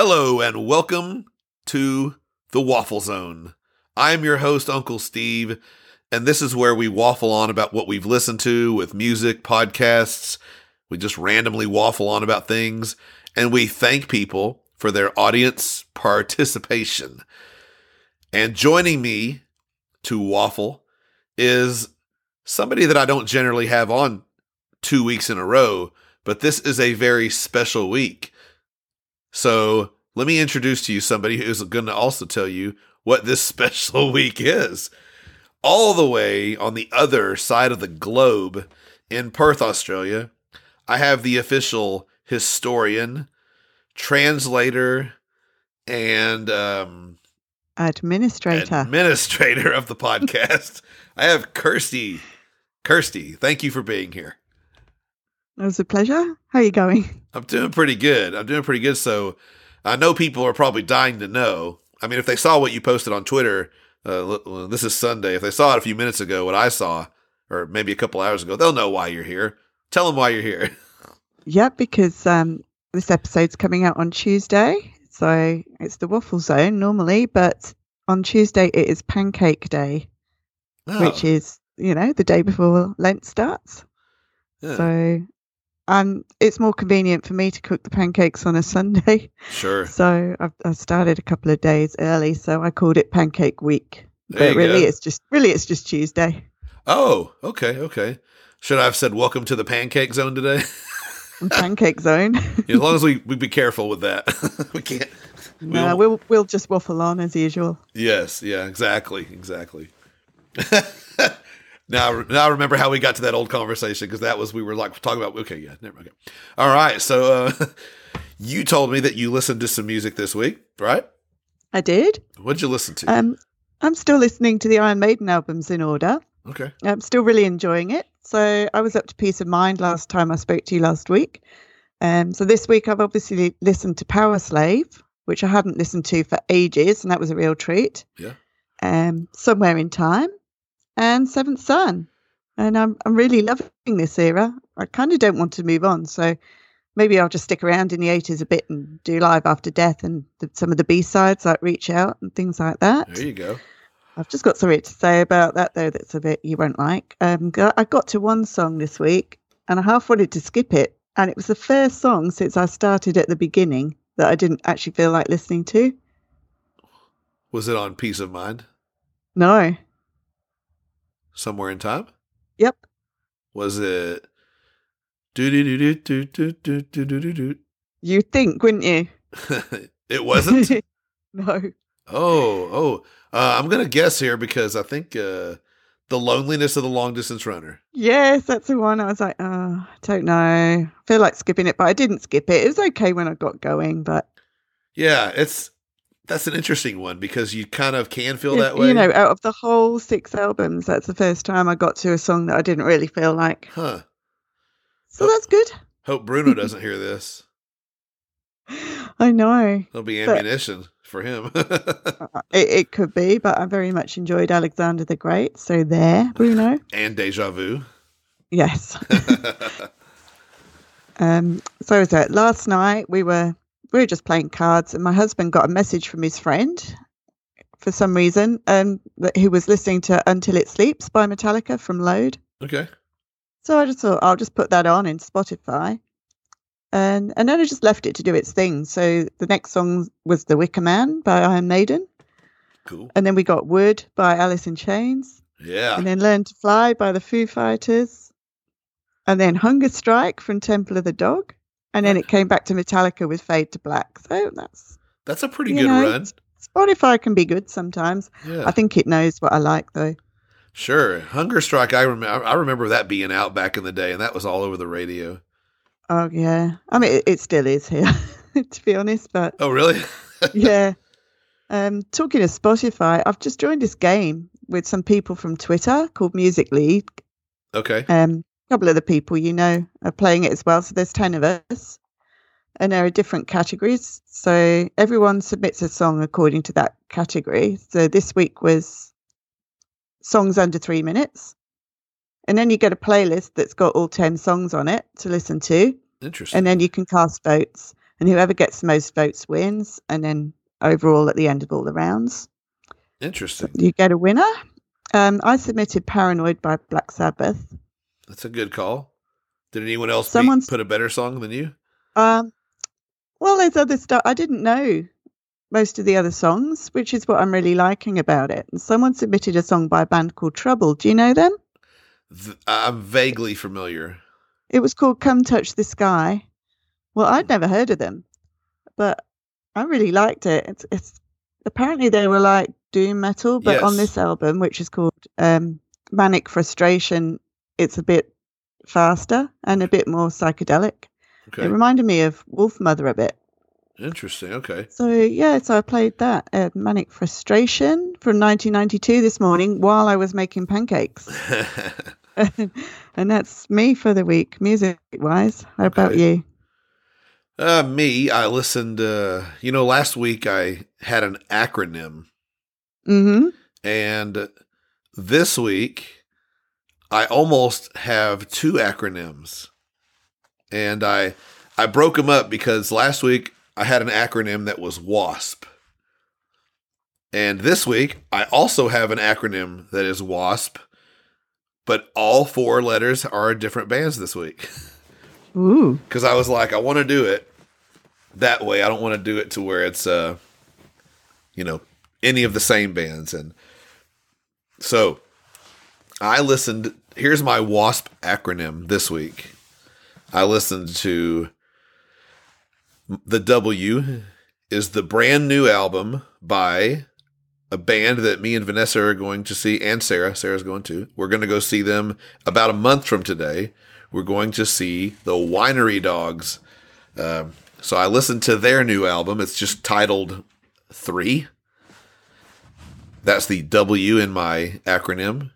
Hello and welcome to the Waffle Zone. I'm your host, Uncle Steve, and this is where we waffle on about what we've listened to with music, podcasts. We just randomly waffle on about things, and we thank people for their audience participation. And joining me to waffle is somebody that I don't generally have on two weeks in a row, but this is a very special week. So let me introduce to you somebody who's going to also tell you what this special week is. All the way on the other side of the globe in Perth, Australia, I have the official historian, translator, and um, administrator administrator of the podcast. I have Kirsty. Kirsty, thank you for being here. It was a pleasure. How are you going? I'm doing pretty good. I'm doing pretty good. So I know people are probably dying to know. I mean, if they saw what you posted on Twitter, uh, this is Sunday. If they saw it a few minutes ago, what I saw, or maybe a couple hours ago, they'll know why you're here. Tell them why you're here. Yeah, because um, this episode's coming out on Tuesday. So it's the waffle zone normally, but on Tuesday it is pancake day, Oh, which is, you know, the day before Lent starts. yeah, So um, it's more convenient for me to cook the pancakes on a Sunday. sure. So I've, I started a couple of days early. So I called it Pancake Week. There but really, go. it's just really it's just Tuesday. Oh, okay, okay. Should I have said welcome to the pancake zone today? Pancake Zone. as long as we, we be careful with that. we can't. we no, won't- we'll we'll just waffle on as usual. Yes, yeah, exactly, exactly. Now, now I remember how we got to that old conversation because that was we were like talking about. Okay, yeah, never mind. Okay. All right, so uh, you told me that you listened to some music this week, right? I did. What'd you listen to? Um, I'm still listening to the Iron Maiden albums in order. okay, I'm still really enjoying it. So I was up to Piece of Mind last time I spoke to you last week. Um, so this week I've obviously listened to Power Slave, which I hadn't listened to for ages, and that was a real treat. Yeah. Um, Somewhere in Time, and Seventh Son, and I'm I'm really loving this era. I kind of don't want to move on, so maybe I'll just stick around in the 80s a bit and do Live After Death and the, some of the B sides like Reach Out and things like that. there you go. I've just got something to say about that though. That's a bit you won't like. Um, I got to one song this week, and I half wanted to skip it, and it was the first song since I started at the beginning that I didn't actually feel like listening to. Was it on Piece of Mind? No. Somewhere in time? Yep. Was it? Do do do do do do do do do do. You'd think, wouldn't you? It wasn't. no. Oh, oh. Uh, I'm gonna guess here because I think uh, the loneliness of the long distance runner. Yes, that's the one. I was like, oh, I don't know. I feel like skipping it, but I didn't skip it. It was okay when I got going, but Yeah, it's that's an interesting one because you kind of can feel that way. you know, out of the whole six albums, that's the first time I got to a song that I didn't really feel like. huh? So that's good. Hope Bruno doesn't hear this. I know. There'll be ammunition for him. It, it could be, but I very much enjoyed Alexander the Great. So there, Bruno. and deja vu. Yes. Um, so was that last night we were we were just playing cards, and my husband got a message from his friend for some reason, and that he was listening to "Until It Sleeps" by Metallica from Load. okay. So I just thought I'll just put that on in Spotify, and and then I just left it to do its thing. So the next song was "The Wicker Man" by Iron Maiden, Cool. and then we got "Wood" by Alice in Chains. Yeah. and then Learn to Fly by the Foo Fighters, and then Hunger Strike from Temple of the Dog, and then it came back to Metallica with Fade to Black. So that's That's a pretty good know, run. Spotify can be good sometimes. Yeah. I think it knows what I like though. Sure. Hunger Strike. I remember. I remember that being out back in the day, and that was all over the radio. Oh yeah, I mean it, it still is here, to be honest. But Oh, really? yeah, um, talking of Spotify, I've just joined this game with some people from Twitter called Music League. okay. Um, a couple of the people you know are playing it as well. So there's 10 of us, and there are different categories. So everyone submits a song according to that category. So this week was songs under three minutes. And then you get a playlist that's got all 10 songs on it to listen to. Interesting. And then you can cast votes. and whoever gets the most votes wins. And then overall, at the end of all the rounds, Interesting. you get a winner. Um, I submitted "Paranoid" by Black Sabbath. That's a good call. Did anyone else beat- Someone's- put a better song than you? Um, well, there's other stuff. I didn't know most of the other songs, which is what I'm really liking about it. And someone submitted a song by a band called Trouble. Do you know them? Th- I'm vaguely familiar. It was called Come Touch the Sky. Well, I'd never heard of them, but I really liked it. It's, it's apparently they were like doom metal, but on this album, which is called um, Manic Frustration, it's a bit faster and a bit more psychedelic. Okay. It reminded me of Wolf Mother a bit. Interesting. Okay. So yeah, so I played that Manic Frustration from 1992 this morning while I was making pancakes, and that's me for the week, music wise. How about you? uh, me, I listened. Uh, you know, last week I had an acronym, Mm-hmm. and this week I almost have two acronyms, and I I broke them up because last week I had an acronym that was WASP. And this week, I also have an acronym that is WASP, but all four letters are different bands this week. Ooh. because I was like, I want to do it that way. I don't want to do it to where it's, uh, you know, any of the same bands. And so I listened. Here's my WASP acronym this week. I listened to the W is the brand new album by a band that me and Vanessa are going to see, and Sarah. Sarah's going to. We're going to go see them about a month from today. We're going to see the Winery Dogs. Um, so I listened to their new album. It's just titled Three. That's the W in my acronym.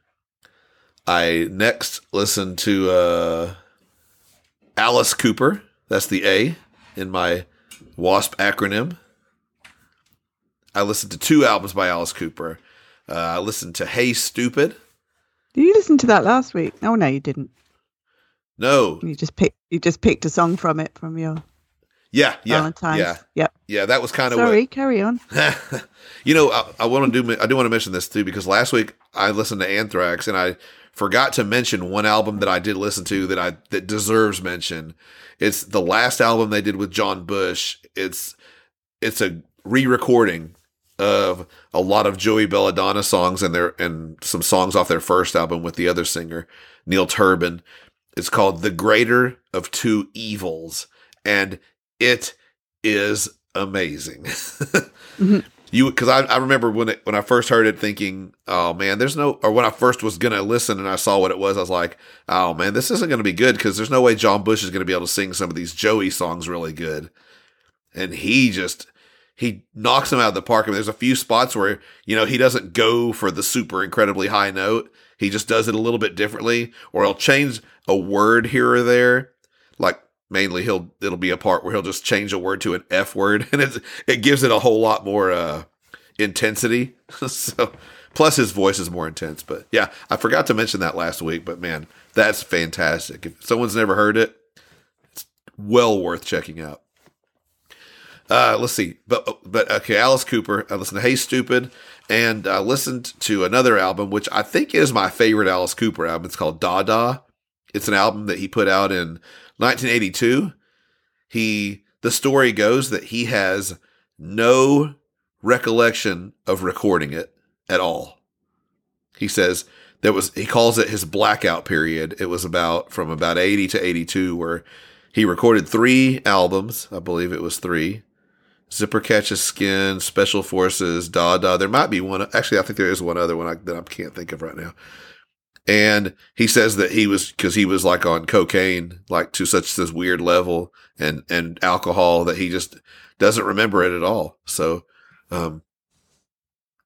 I next listened to uh, Alice Cooper. That's the A in my WASP acronym. I listened to two albums by Alice Cooper. Uh, I listened to Hey Stoopid. Did you listen to that last week? Oh no, you didn't. No, You just picked. You just picked a song from it from your yeah, yeah, Valentine's. yeah, Yep. yeah. That was kind of Sorry. Carry on. you know, I, I want to do. I do want to mention this too because last week I listened to Anthrax and I forgot to mention one album that I did listen to that I that deserves mention. It's the last album they did with John Bush. It's it's a re-recording of a lot of Joey Belladonna songs and their and some songs off their first album with the other singer Neil Turbin. It's called The Greater of Two Evils, and it is amazing. Mhm. You because I, I remember when it when I first heard it thinking, oh man, there's no or when I first was gonna listen and I saw what it was, I was like, oh man, this isn't gonna be good because there's no way John Bush is gonna be able to sing some of these Joey songs really good. And he just he knocks them out of the park. I mean, there's a few spots where you know he doesn't go for the super incredibly high note. He just does it a little bit differently, or he'll change a word here or there. Like mainly, he'll it'll be a part where he'll just change a word to an F word, and it it gives it a whole lot more uh, intensity. so, plus his voice is more intense. But yeah, I forgot to mention that last week. But man, that's fantastic. If someone's never heard it, it's well worth checking out. Uh, let's see, but but okay, Alice Cooper. I listened to Hey Stoopid, and I listened to another album, which I think is my favorite Alice Cooper album. It's called Dada. It's an album that he put out in 1982. He the story goes that he has no recollection of recording it at all. He says there was he calls it his blackout period. It was about from about 80 to 82 where he recorded 3 albums, I believe it was 3. Zipper Catches Skin, Special Forces, Da Da. There might be one. Actually, I think there is one other one I, that I can't think of right now. And he says that he was because he was like on cocaine, like to such this weird level, and and alcohol that he just doesn't remember it at all. So, um,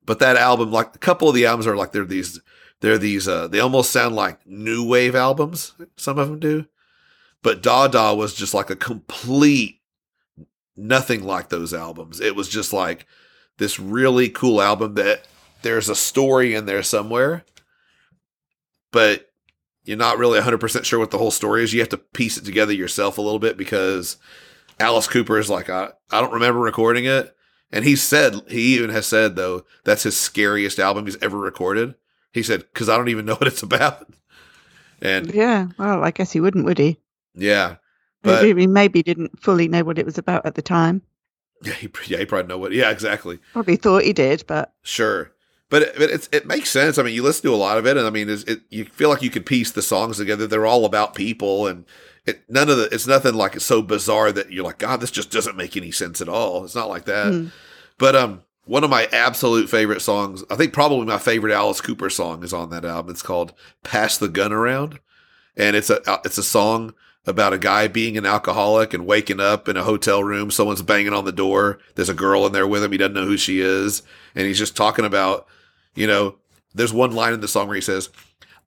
but that album, like a couple of the albums are like they're these, they're these, uh, they almost sound like new wave albums. Some of them do, but Da Da was just like a complete nothing like those albums. It was just like this really cool album that there's a story in there somewhere, but you're not really 100% sure what the whole story is. You have to piece it together yourself a little bit because Alice Cooper is like, I, I don't remember recording it. And he said, he even has said, though, that's his scariest album he's ever recorded. He said, because I don't even know what it's about. And Yeah, well, I guess he wouldn't, would he? yeah, but Maybe, he maybe didn't fully know what it was about at the time. yeah, he, yeah, he probably know what. Yeah, exactly. Probably thought he did, but Sure. But it, but it's, it makes sense. I mean, you listen to a lot of it, and I mean, it, you feel like you could piece the songs together. They're all about people, and it none of the it's nothing like it's so bizarre that you're like, God, this just doesn't make any sense at all. It's not like that. Mm. But um, one of my absolute favorite songs, I think probably my favorite Alice Cooper song is on that album. It's called "Pass the Gun Around," and it's a it's a song about a guy being an alcoholic and waking up in a hotel room. Someone's banging on the door. There's a girl in there with him. He doesn't know who she is, and he's just talking about, you know, there's one line in the song where he says,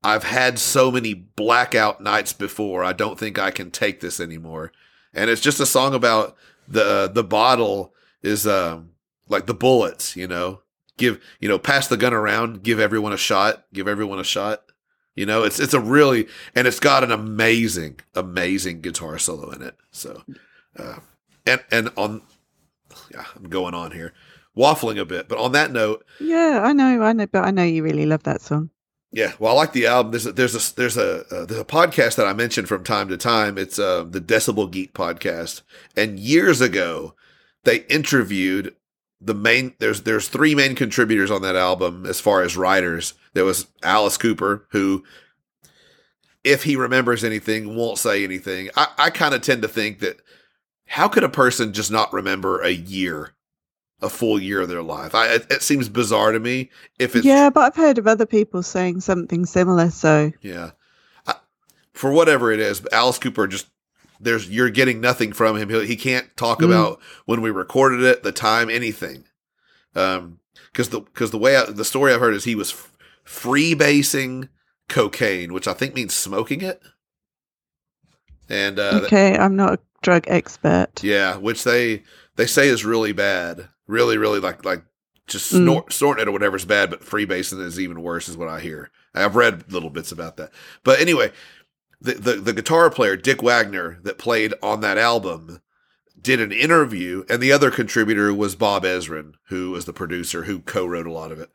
"I've had so many blackout nights before. I don't think I can take this anymore." And it's just a song about the the bottle is um like the bullets, you know. Give, you know, pass the gun around, give everyone a shot, give everyone a shot. You know, it's it's a really and it's got an amazing, amazing guitar solo in it. So, uh, and and on, yeah, I'm going on here, waffling a bit, but on that note, yeah, I know, I know, but I know you really love that song. yeah, well, I like the album. There's a, there's a there's a uh, there's a podcast that I mention from time to time. It's uh, the Decibel Geek podcast, and years ago they interviewed the main. There's there's three main contributors on that album as far as writers. There was Alice Cooper, who, if he remembers anything, won't say anything. I, I kind of tend to think that how could a person just not remember a year, a full year of their life? I, it, it seems bizarre to me. If it's Yeah, but I've heard of other people saying something similar. So Yeah. I, for whatever it is, Alice Cooper just there's you're getting nothing from him. He, he can't talk Mm. about when we recorded it, the time, anything. Um, because the because the way I, the story I've heard is he was f- freebasing cocaine, which I think means smoking it. And uh, okay, I'm not a drug expert. yeah, which they they say is really bad. Really, really like like just Mm. snort, snorting it or whatever's bad, but freebasing is even worse, is what I hear. I've read little bits about that. But anyway, the, the the guitar player Dick Wagner that played on that album did an interview, and the other contributor was Bob Ezrin, who was the producer who co-wrote a lot of it.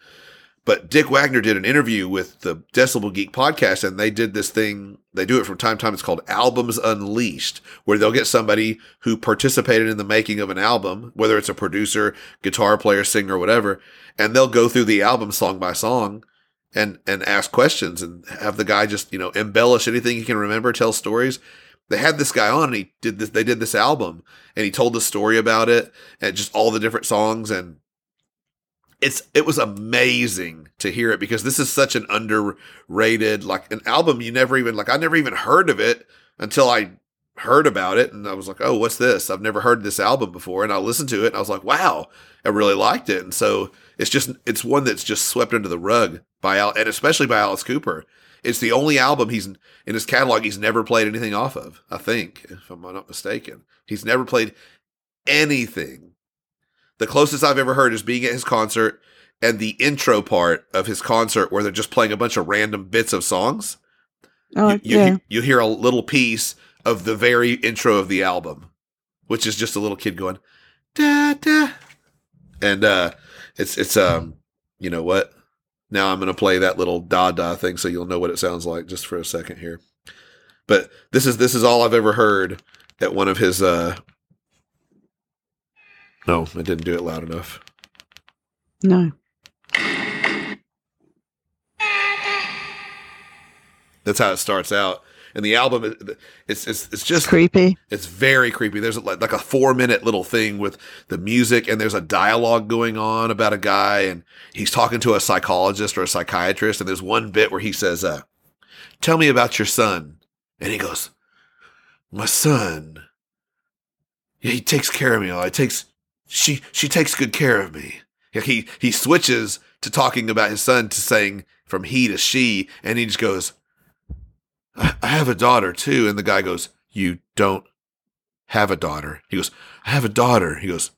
But Dick Wagner did an interview with the Decibel Geek podcast, and they did this thing. They do it from time to time. It's called Albums Unleashed, where they'll get somebody who participated in the making of an album, whether it's a producer, guitar player, singer, whatever, and they'll go through the album song by song and and ask questions and have the guy just you know embellish anything he can remember, tell stories. They had this guy on, and he did this. They did this album, and he told the story about it and just all the different songs and it's it was amazing to hear it because this is such an underrated like an album you never even like I never even heard of it until I heard about it and I was like, "Oh, what's this? I've never heard this album before." And I listened to it and I was like, "Wow, I really liked it." And so it's just it's one that's just swept under the rug by Al and especially by Alice Cooper. It's the only album he's in his catalog he's never played anything off of. I think, if I'm not mistaken, he's never played anything the closest I've ever heard is being at his concert and the intro part of his concert where they're just playing a bunch of random bits of songs. Oh, you, you, yeah. you hear a little piece of the very intro of the album, which is just a little kid going da da, and uh, it's it's um, you know what? Now I'm gonna play that little da da thing so you'll know what it sounds like just for a second here. But this is this is all I've ever heard at one of his uh no, I didn't do it loud enough. No. That's how it starts out. And the album, it's it's it's just Creepy. it's very creepy. There's like, like a four minute little thing with the music, and there's a dialogue going on about a guy, and he's talking to a psychologist or a psychiatrist. And there's one bit where he says, uh, "Tell me about your son," and he goes, "My son, yeah, he takes care of me. He takes she she takes good care of me." He he switches to talking about his son to saying from he to she, and he just goes, I I have a daughter too. And the guy goes, You don't have a daughter. He goes, I have a daughter. He goes,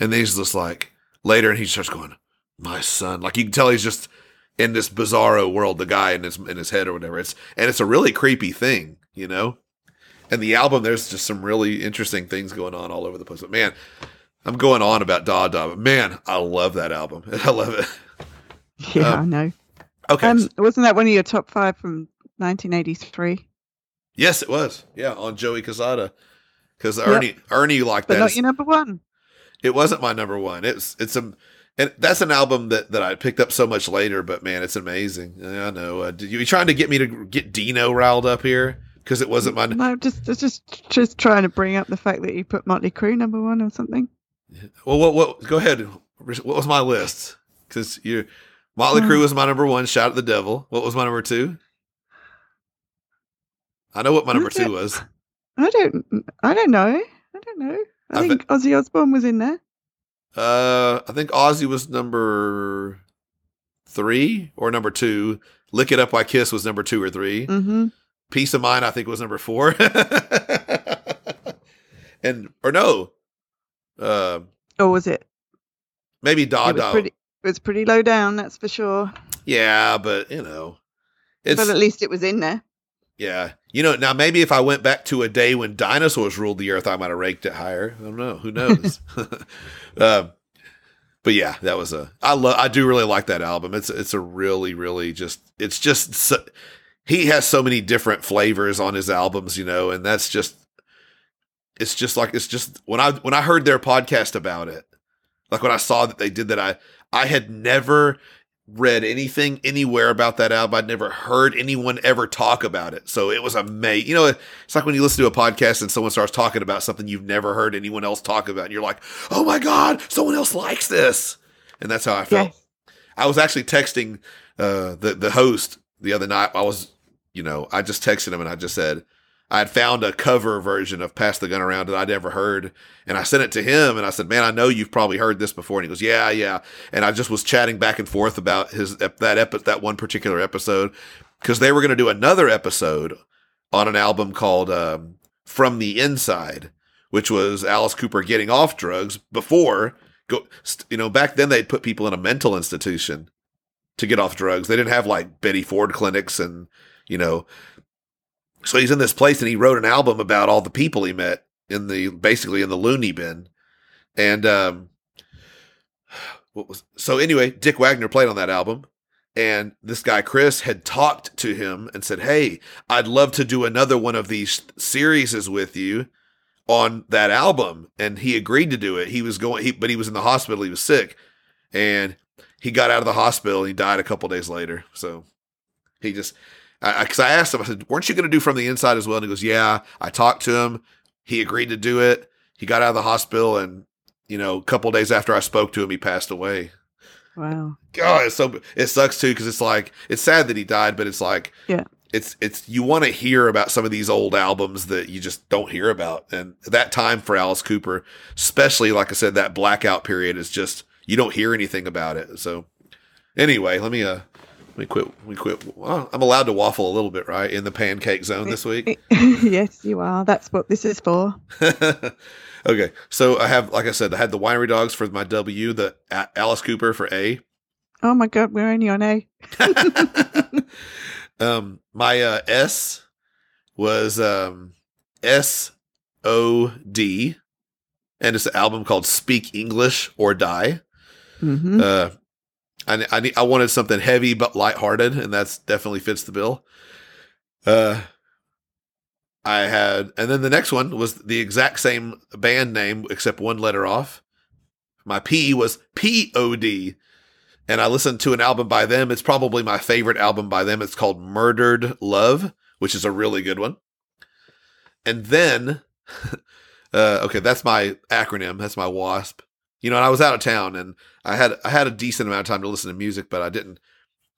and then he's just like, later, and he starts going, My son. Like you can tell he's just in this bizarro world, the guy in his in his head or whatever. It's and it's a really creepy thing, you know? and the album there's just some really interesting things going on all over the place. But man, I'm going on about Da Da, but man, I love that album. I love it. Yeah, Um, I know. Okay. Um, wasn't that one of your top five from 1983? yes, it was. Yeah, on Joey Casada. Because Yep. Ernie Ernie liked that. But that. not your number one. it wasn't my number one. It's it's a and that's an album that, that I picked up so much later, but man, it's amazing. Yeah, I know. Uh, did you, you trying to get me to get Dino riled up here? Because it wasn't my. No, just it's just just trying to bring up the fact that you put Motley Crue number one or something. Well, what, what? Go ahead. What was my list? Because you, Motley Crue was my number one. Shout at the devil. What was my number two? I know what my number two was. I don't I don't know. I don't know. I, I think Ozzy Osbourne was in there. Uh, I think Ozzy was number three or number two. Lick It Up by Kiss was number two or three. Mm-hmm. Piece of Mind, I think, was number four. and or no, uh, Or was it? maybe Da it was pretty. It was pretty low down, that's for sure. Yeah, but you know, it's but at least it was in there. yeah. You know, now maybe if I went back to a day when dinosaurs ruled the earth, I might have raked it higher. I don't know. Who knows? um, but yeah, that was a. I love. I do really like that album. It's it's a really really just. It's just. So, he has so many different flavors on his albums, you know, and that's just. It's just like it's just when I when I heard their podcast about it, like when I saw that they did that, I I had never read anything anywhere about that album. I'd never heard anyone ever talk about it. So it was amazing. You know, it's like when you listen to a podcast and someone starts talking about something you've never heard anyone else talk about, and you're like, oh my God, someone else likes this. And that's how I felt. Yes. I was actually texting uh, the, the host the other night. I was, you know, I just texted him and I just said, I had found a cover version of Pass the Gun Around that I'd never heard. And I sent it to him and I said, Man, I know you've probably heard this before. And he goes, Yeah, yeah. And I just was chatting back and forth about his that epi- that one particular episode because they were going to do another episode on an album called um, From the Inside, which was Alice Cooper getting off drugs before go you know back then they'd put people in a mental institution to get off drugs. They didn't have like Betty Ford clinics and you know so he's in this place and he wrote an album about all the people he met in the basically in the loony bin. And um what was so anyway, Dick Wagner played on that album and this guy Chris had talked to him and said, "Hey, I'd love to do another one of these series with you on that album." And he agreed to do it. He was going he but he was in the hospital, he was sick. And he got out of the hospital he died a couple days later. So he just because I, asked him, I said, "Weren't you going to do from the inside as well?" And he goes, "Yeah." I talked to him. He agreed to do it. He got out of the hospital, and you know, a couple days after I spoke to him, he passed away. Wow. God, it's so it sucks too because it's like it's sad that he died, but it's like Yeah. it's it's you want to hear about some of these old albums that you just don't hear about, and that time for Alice Cooper, especially like I said, that blackout period is just you don't hear anything about it. So anyway, let me uh me quit. We quit. Well, I'm allowed to waffle a little bit, right, in the pancake zone this week. yes, you are. That's what this is for. okay, so I have, like I said, I had the winery dogs for my W, the A- Alice Cooper for A. Oh my god, we're only on A. um, my uh, S was um, S O D, and it's an album called "Speak English or Die." hmm Uh, I I, I wanted something heavy but lighthearted, and that's definitely fits the bill. Uh, I had, and then the next one was the exact same band name except one letter off. My P was P O D, and I listened to an album by them. It's probably my favorite album by them. It's called Murdered Love, which is a really good one. And then, uh, okay, that's my acronym. That's my WASP. You know, and I was out of town, and I had I had a decent amount of time to listen to music, but I didn't.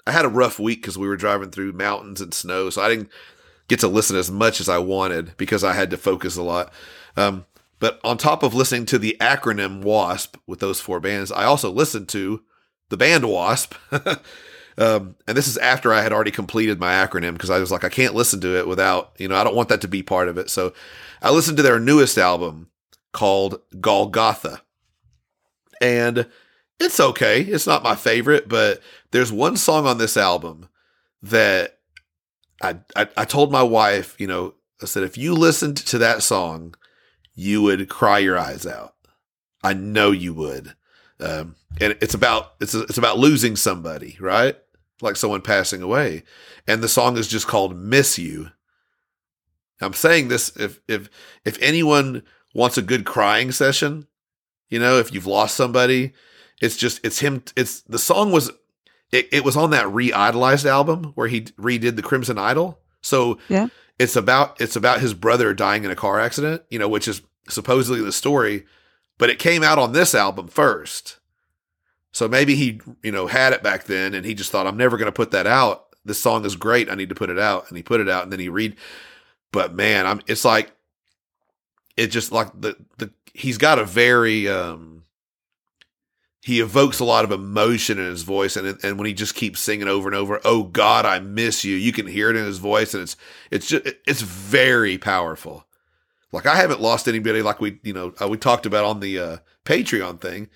I had a rough week because we were driving through mountains and snow, so I didn't get to listen as much as I wanted because I had to focus a lot. Um, but on top of listening to the acronym WASP with those four bands, I also listened to the band WASP. um, and this is after I had already completed my acronym because I was like, I can't listen to it without, you know, I don't want that to be part of it. So I listened to their newest album called Golgotha. And it's okay. It's not my favorite, but there's one song on this album that I, I, I told my wife, you know, I said, if you listened to that song, you would cry your eyes out. I know you would. Um, and it's about it's it's about losing somebody, right? Like someone passing away, and the song is just called "Miss You." I'm saying this if if if anyone wants a good crying session, you know, if you've lost somebody, it's just it's him. It's the song was it, it was on that re-idolized album where he redid the Crimson Idol. So Yeah. it's about it's about his brother dying in a car accident, you know, which is supposedly the story, but it came out on this album first. So maybe he, you know, had it back then and he just thought I'm never going to put that out. This song is great. I need to put it out. And he put it out and then he read but man, I'm it's like it just like the the he's got a very um he evokes a lot of emotion in his voice and and when he just keeps singing over and over oh god i miss you you can hear it in his voice and it's it's just it's very powerful. Like i haven't lost anybody like we you know uh, we talked about on the uh patreon thing.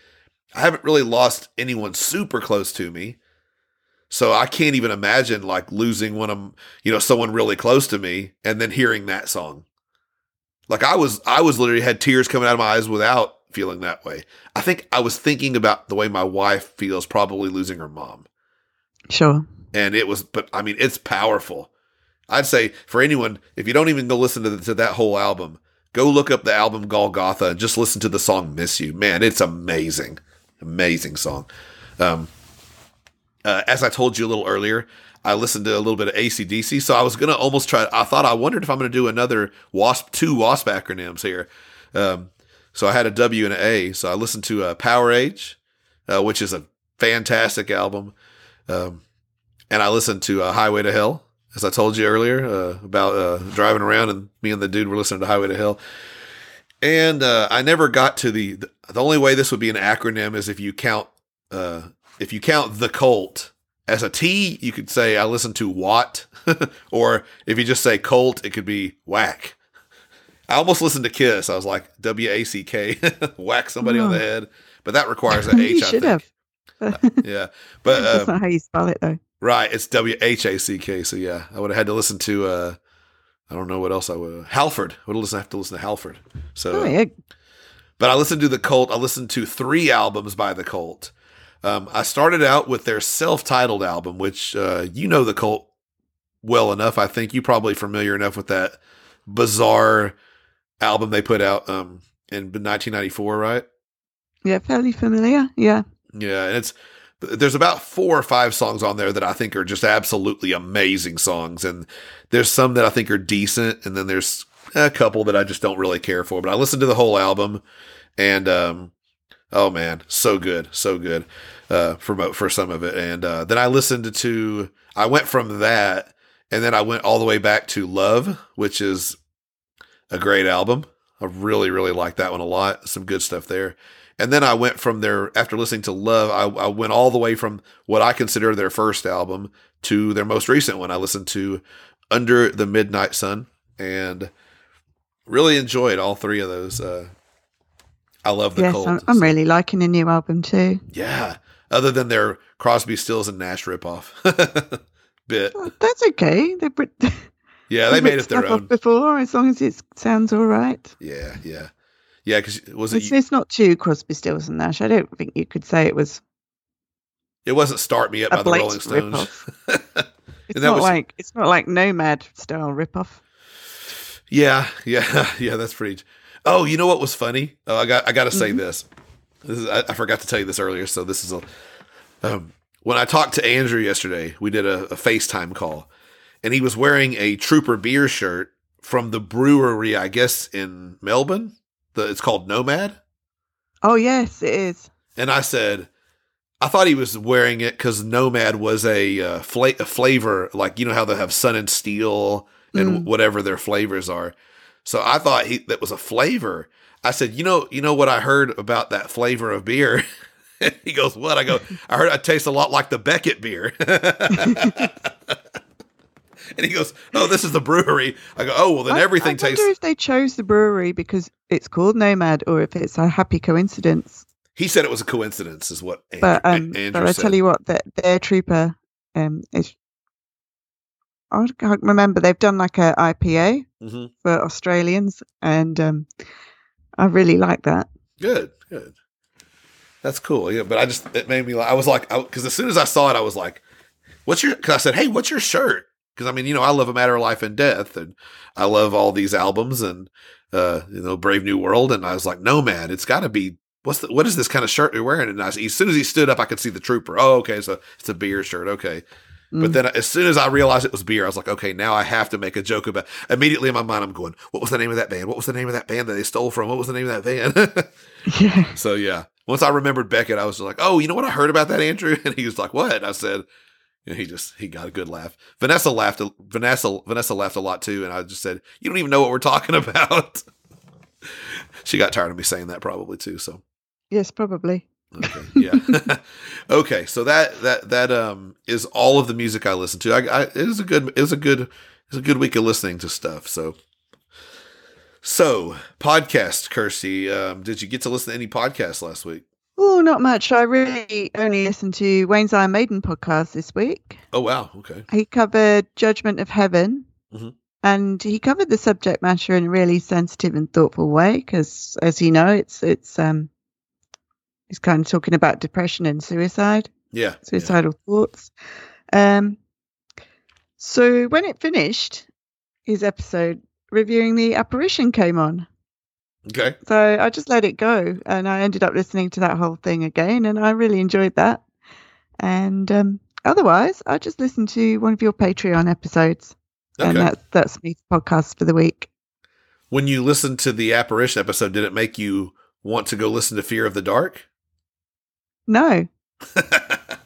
I haven't really lost anyone super close to me. So i can't even imagine like losing one of you know someone really close to me and then hearing that song like i was i was literally had tears coming out of my eyes without feeling that way I think I was thinking about the way my wife feels probably losing her mom. Sure. And it was, but I mean, it's powerful. I'd say for anyone, if you don't even go listen to, the, to that whole album, go look up the album Golgotha and just listen to the song Miss You. Man, it's amazing. Amazing song. Um, uh, as I told you a little earlier, I listened to a little bit of ACDC. So I was going to almost try, I thought, I wondered if I'm going to do another WASP, two WASP acronyms here. Um, so I had a W and an A. So I listened to uh, Power Age, uh, which is a fantastic album. Um, and I listened to uh, Highway to Hell, as I told you earlier uh, about uh, driving around and me and the dude were listening to Highway to Hell. And uh, I never got to the, the only way this would be an acronym is if you count if you count the cult as a T, you could say I listen to Watt, or if you just say Colt, it could be Whack. I almost listened to Kiss. I was like W A C K, whack somebody on the Oh. head, but that requires an H. I should think. have. Yeah, but That's uh, not how you spell it, though. right, it's W H A C K. So yeah, I would have had to listen to. uh I don't know what else I would. Halford. I Would listen have to listen to Halford. So, Oh, yeah. but I listened to the Cult. I listened to three albums by the Cult. Um, I started out with their self-titled album, which uh, you know the Cult well enough. I think you probably familiar enough with that bizarre album they put out um, in 1994, right? Yeah, fairly familiar. Yeah. Yeah, and it's there's about four or five songs on there that I think are just absolutely amazing songs, and there's some that I think are decent, and then there's a couple that I just don't really care for. But I listened to the whole album, and um, oh man, so good, so good uh, for for some of it, and uh, then I listened to I went from that, and then I went all the way back to Love, which is a great album. I really, really like that one a lot. Some good stuff there. And then I went from there after listening to Love. I, I went all the way from what I consider their first album to their most recent one. I listened to Under the Midnight Sun and really enjoyed all three of those. Uh, I love the yes, Cult. I'm, I'm really liking the new album too. yeah. Other than their Crosby, Stills, and Nash ripoff bit. Oh, that's okay. They put Yeah, they made it their own. before, as long as it sounds all right. Yeah, yeah, yeah. Because was it? It's, it's not too Crosby, Stills and Nash. I don't think you could say it was It wasn't "Start Me Up" by the Rolling Stones. It's And that not was- like it's not like Nomad style ripoff. Yeah, yeah, yeah. That's pretty. Oh, you know what was funny? Oh, I got I got to say Mhm. this. This is I, I forgot to tell you this earlier, so this is a. Um, when I talked to Andrew yesterday, we did a, a FaceTime call, and he was wearing a Trooper beer shirt from the brewery, I guess in Melbourne. The it's called Nomad, Oh yes, it is. and I said. I thought he was wearing it because Nomad was a, uh, fla- a flavor, like you know how they have Sun and Steel and Mm. whatever their flavors are. So I thought he that was a flavor. I said, you know, you know what I heard about that flavor of beer. he goes, what? I go, I heard it tastes a lot like the Beckett beer. and he goes, oh, this is the brewery. I go, oh, well then I- everything I tastes. wonder if they chose the brewery because it's called Nomad, or if it's a happy coincidence. He said it was a coincidence, is what Andrew, But um, Andrew but I tell you what, that their trooper um is I can't remember. They've done like a IPA hmm for Australians, and um, I really like that. Good, good. That's cool. Yeah, but I just it made me. I was like, because as soon as I saw it, I was like, "What's your?" Because I said, "Hey, what's your shirt?" Because I mean, you know, I love A Matter of Life and Death, and I love all these albums, and uh, you know, Brave New World, and I was like, "No, man, it's got to be." What's the, what is this kind of shirt you're wearing? And I, as soon as he stood up, I could see the trooper. Oh, okay, so it's a beer shirt. Okay, but Mm. then as soon as I realized it was beer, I was like, okay, now I have to make a joke about. Immediately in my mind, I'm going, what was the name of that band? What was the name of that band that they stole from? What was the name of that band? yeah, so yeah, once I remembered Beckett, I was like, oh, you know what I heard about that, Andrew? And he was like, what? And I said, know, he just he got a good laugh. Vanessa laughed. Vanessa Vanessa laughed a lot too, and I just said, you don't even know what we're talking about. she got tired of me saying that probably too. So yes, probably. Okay. Yeah. okay. So that that that um is all of the music I listen to. I, I it is a good it is a good it's a good week of listening to stuff. So so podcast, Kirsty. Um, did you get to listen to any podcasts last week? Oh, not much. I really only listened to Wayne's Iron Maiden podcast this week. Oh wow. Okay. He covered Judgment of Heaven, Mhm. and he covered the subject matter in a really sensitive and thoughtful way. Because, as you know, it's it's um, he's kind of talking about depression and suicide, Yeah. yeah. suicidal thoughts. Um, so when it finished, his episode reviewing the apparition came on. Okay. So I just let it go, and I ended up listening to that whole thing again, and I really enjoyed that. And um, otherwise, I just listened to one of your Patreon episodes, and Okay. that's that's me podcast for the week. When you listened to the apparition episode, did it make you want to go listen to Fear of the Dark? No, oh,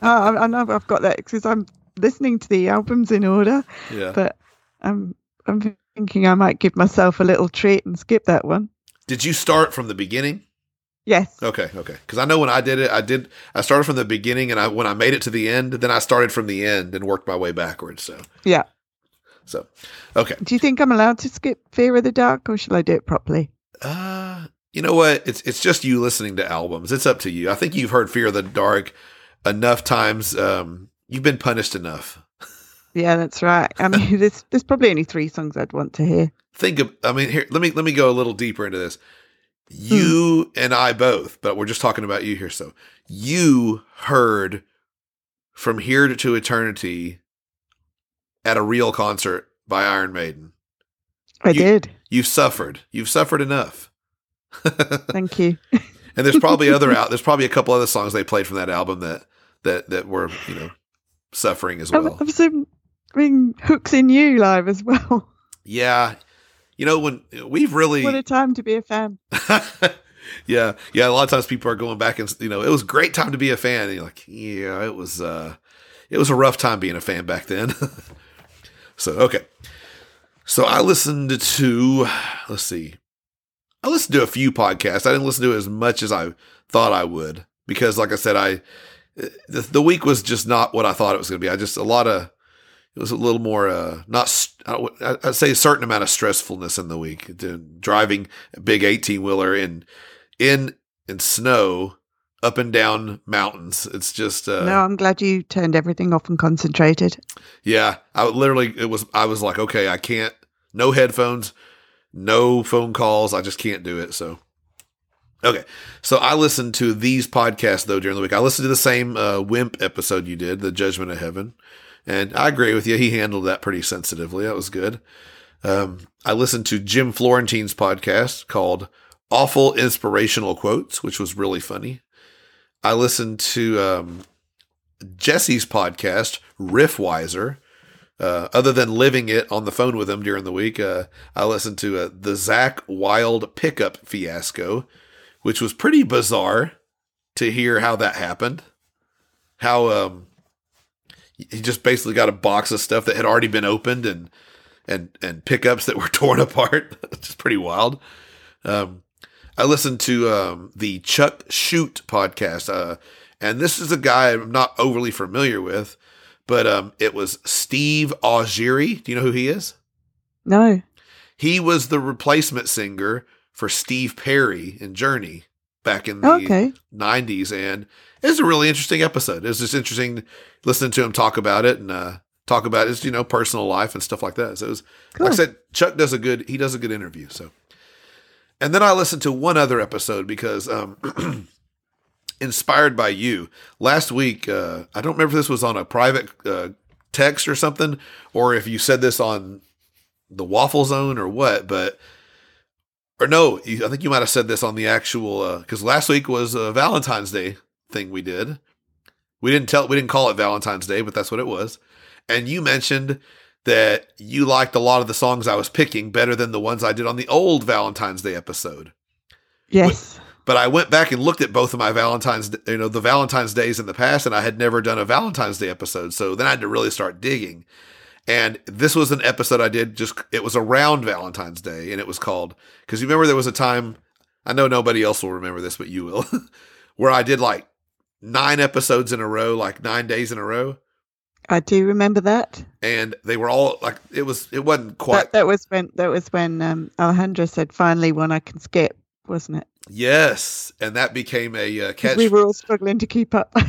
I, I know I've got that because I'm listening to the albums in order, yeah. but I'm I'm thinking I might give myself a little treat and skip that one. Did you start from the beginning? Yes. Okay, okay. Because I know when I did it, I did. I started from the beginning, and I when I made it to the end, then I started from the end and worked my way backwards. So, Yeah. so, okay. Do you think I'm allowed to skip Fear of the Dark, or shall I do it properly? Uh, you know what? It's it's just you listening to albums. It's up to you. I think you've heard Fear of the Dark enough times. Um, you've been punished enough. Yeah, that's right. I mean, there's there's probably only three songs I'd want to hear. Think of. I mean, here. Let me let me go a little deeper into this. You and I both, but we're just talking about you here. So you heard from here to, to eternity at a real concert by Iron Maiden. I You- did. You've suffered. You've suffered enough. Thank you. and there's probably other out. There's probably a couple other songs they played from that album that that that were you know suffering as well. I've seen been hooks in you live as well. Yeah, you know when we've really what a time to be a fan. yeah, yeah. A lot of times people are going back and you know it was a great time to be a fan. And you're like, yeah, it was. uh It was a rough time being a fan back then. so okay, so I listened to let's see, I listened to a few podcasts. I didn't listen to as much as I thought I would because, like I said, I the, the week was just not what I thought it was going to be. I just a lot of it was a little more uh not I I'd say a certain amount of stressfulness in the week driving a big 18 wheeler in in in snow up and down mountains it's just uh no, I'm glad you turned everything off and concentrated. yeah i literally it was i was like okay i can't no headphones no phone calls. I just can't do it so. Okay. So i listened to these podcasts though during the week. I listened to the same uh, wimp episode you did the judgment of heaven and i agree with you. He handled that pretty sensitively. That was good. Um, i listened to jim florentine's podcast called awful inspirational quotes which was really funny. I listened to um, jesse's podcast Riff riffwiser uh, other than living it on the phone with him during the week, uh, I listened to uh, the Zakk Wylde pickup fiasco, which was pretty bizarre to hear how that happened. How um, he just basically got a box of stuff that had already been opened and and and pickups that were torn apart. It's pretty wild. Um, I listened to um, the Chuck Shute podcast, uh, and this is a guy I'm not overly familiar with but um, it was Steve Augeri. Do you know who he is? No. He was the replacement singer for Steve Perry in Journey back in the Okay. 90s. And it was a really interesting episode. It was just interesting listening to him talk about it. And uh, talk about his you know personal life and stuff like that. So it was Cool. like I said, Chuck does a good he does a good interview. So, and then I listened to one other episode because um, inspired by you last week. Uh, I don't remember if this was on a private uh, text or something, or if you said this on the Waffle Zone or what, but. Or no, you- I think you might have said this on the actual because last week was a Valentine's Day thing we did. We didn't tell we didn't call it Valentine's Day, but that's what it was. And you mentioned that you liked a lot of the songs I was picking better than the ones I did on the old Valentine's Day episode. Yes. But I went back and looked at both of my Valentine's, you know, the Valentine's days in the past, and I had never done a Valentine's Day episode. So then I had to really start digging. And this was an episode I did just, it was around Valentine's Day, and it was called, because you remember there was a time, I know nobody else will remember this, but you will, where I did like nine episodes in a row, like nine days in a row. I do remember that. And they were all like, it was, it wasn't quite, That, that was when that was when um, Alejandro said, "Finally, one I can skip," wasn't it? yes. And that became a uh, catch. we were all struggling to keep up.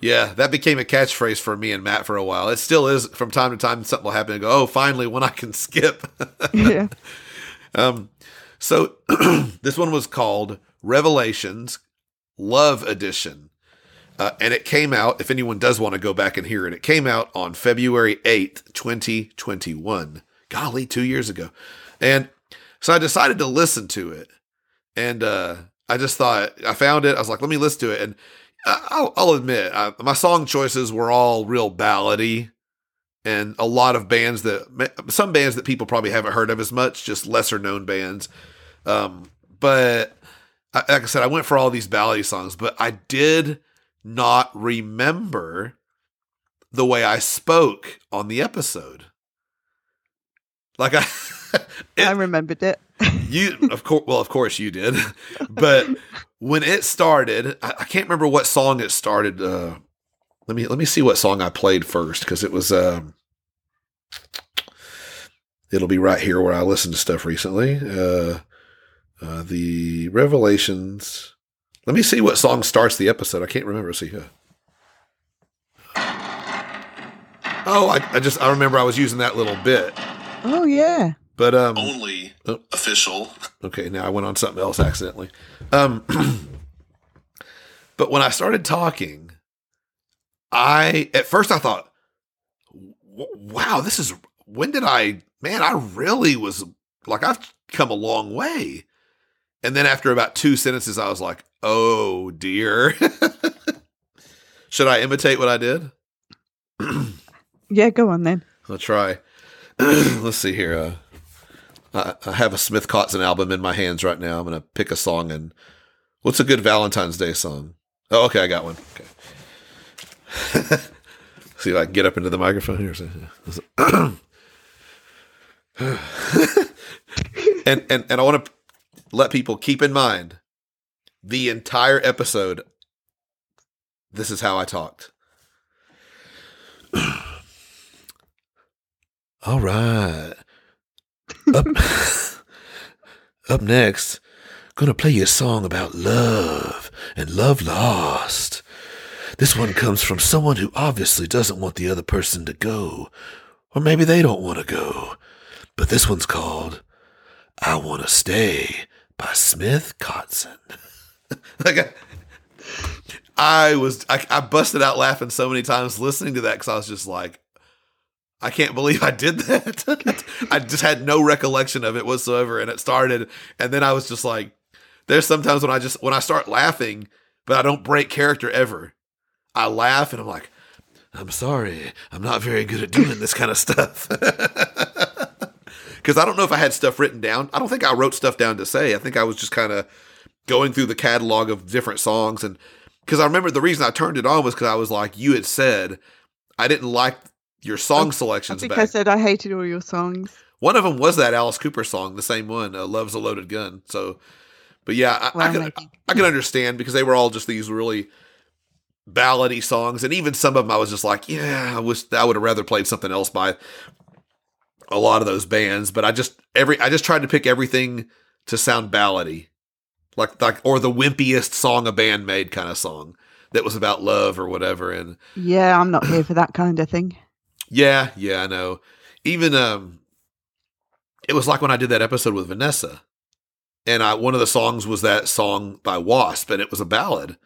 Yeah, that became a catchphrase for me and Matt for a while. It still is from time to time. Something will happen and go, oh, finally, when I can skip. yeah. um, so this one was called Revelations Love Edition. Uh, and it came out, if anyone does want to go back and hear it, it came out on February 8th, 2021. Golly, two years ago. And so I decided to listen to it. And uh, I just thought, I found it. I was like, let me listen to it. And I- I'll, I'll admit, I, my song choices were all real ballady. And a lot of bands that, some bands that people probably haven't heard of as much, just lesser known bands. Um, but I, like I said, I went for all these ballady songs, but I did not remember the way I spoke on the episode. Like I, I remembered it. you of course, well, of course you did, but when it started, I, I can't remember what song it started. Uh, let me let me see what song I played first because it was. Um, it'll be right here where I listened to stuff recently. Uh, uh, the Revelations. Let me see what song starts the episode. I can't remember. See. Uh, oh, I, I just I remember I was using that little bit, Oh yeah. but um. only Oh. official. Okay, now I went on something else accidentally. Um, but when I started talking, I at first I thought, "Wow, this is when did I? Man, I really was like I've come a long way." And then after about two sentences, I was like, "Oh dear." Should I imitate what I did? Yeah, go on then. I'll try. Let's see here. Uh, I, I have a Smith Kotzen album in my hands right now. I'm going to pick a song and what's a good Valentine's Day song? Oh, okay, I got one. Okay. see if I can get up into the microphone here. and and and I want to let people keep in mind the entire episode. This is how I talked. All right. Up, up next, gonna play you a song about love and love lost. This one comes from someone who obviously doesn't want the other person to go, or maybe they don't want to go. But this one's called "I Want to Stay" by Smith Kotzen. like I, I was, I, I busted out laughing so many times listening to that because I was just like, I can't believe I did that. I just had no recollection of it whatsoever. And it started, and then I was just like, there's sometimes when I just, when I start laughing, but I don't break character ever. I laugh and I'm like, I'm sorry. I'm not very good at doing this kind of stuff. Because I don't know if I had stuff written down. I don't think I wrote stuff down to say. I think I was just kind of going through the catalog of different songs. And because I remember the reason I turned it on was because I was like, you had said, I didn't like your song I selections think back. I said I hated all your songs. One of them was that Alice Cooper song, the same one, uh, "Love's a Loaded Gun." So, but yeah, I, I can maybe. I can understand because they were all just these really ballady songs, and even some of them I was just like, yeah, I wish I would have rather played something else by a lot of those bands. But I just every I just tried to pick everything to sound ballady, like like or the wimpiest song a band made kind of song that was about love or whatever. And Yeah, I'm not here for that kind of thing. Yeah, yeah, I know. Even um it was like when I did that episode with Vanessa. And I one of the songs was that song by Wasp and it was a ballad.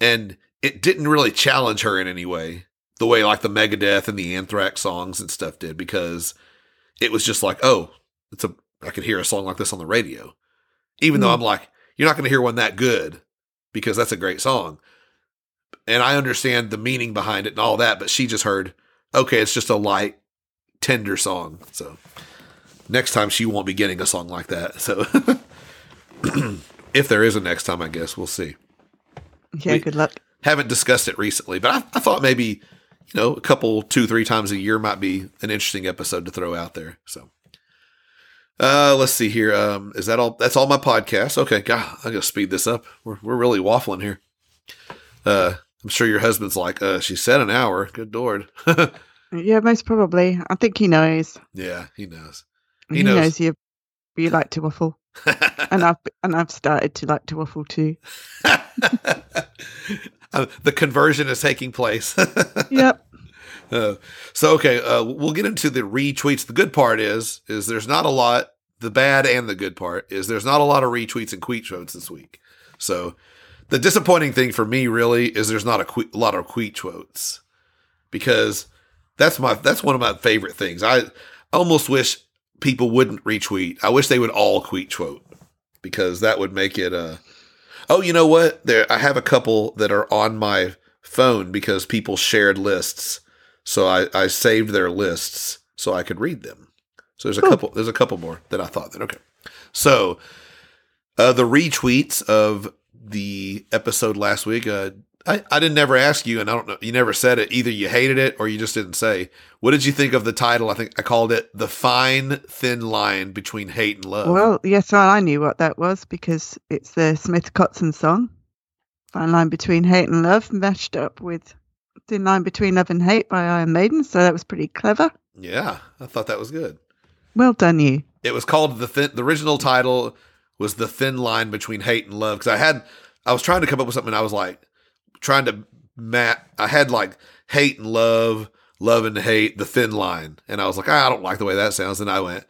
And it didn't really challenge her in any way, the way like the Megadeth and the Anthrax songs and stuff did because it was just like, "Oh, it's a I could hear a song like this on the radio." Even though Mm. I'm like, you're not going to hear one that good because that's a great song. And I understand the meaning behind it and all that, but she just heard, okay, it's just a light, tender song. So next time she won't be getting a song like that. So if there is a next time, I guess we'll see. Yeah, We- good luck. Haven't discussed it recently, but I, I thought maybe, you know, a couple, two, three times a year might be an interesting episode to throw out there. So uh, let's see here. Um, is that all? That's all my podcasts. Okay, God, I'm gonna speed this up. We're we're really waffling here. Uh, I'm sure your husband's like, uh, she said an hour. Good lord. Yeah, most probably. I think he knows. yeah, he knows. He, He knows. knows. you you like to waffle, and I've and I've started to like to waffle too. Uh, the conversion is taking place. Yep. Uh, so okay, uh, we'll get into the retweets. The good part is, is there's not a lot. The bad and the good part is there's not a lot of retweets and tweet quotes this week. So the disappointing thing for me really is there's not a, que- a lot of tweet quotes because that's my that's one of my favorite things. I almost wish people wouldn't retweet. I wish they would all tweet quote because that would make it. Uh, oh, you know what? There, I have a couple that are on my phone because people shared lists. So I, I saved their lists so I could read them. So there's a couple there's a couple more that I thought that okay. So uh, the retweets of the episode last week, uh, I, I didn't never ask you, and I don't know, you never said it. Either you hated it or you just didn't say. What did you think of the title? I think I called it The Fine Thin Line Between Hate and Love. Well, yes, well, I knew what that was because it's the Smith Kotzen song. Fine line between hate and love, mashed up with Thin Line Between Love and Hate by Iron Maiden. So that was pretty clever. yeah, I thought that was good. Well done, you. It was called the thin, the original title was the thin line between hate and love because I had I was trying to come up with something I was like trying to mat I had like hate and love love and hate the thin line and I was like ah, I don't like the way that sounds and I went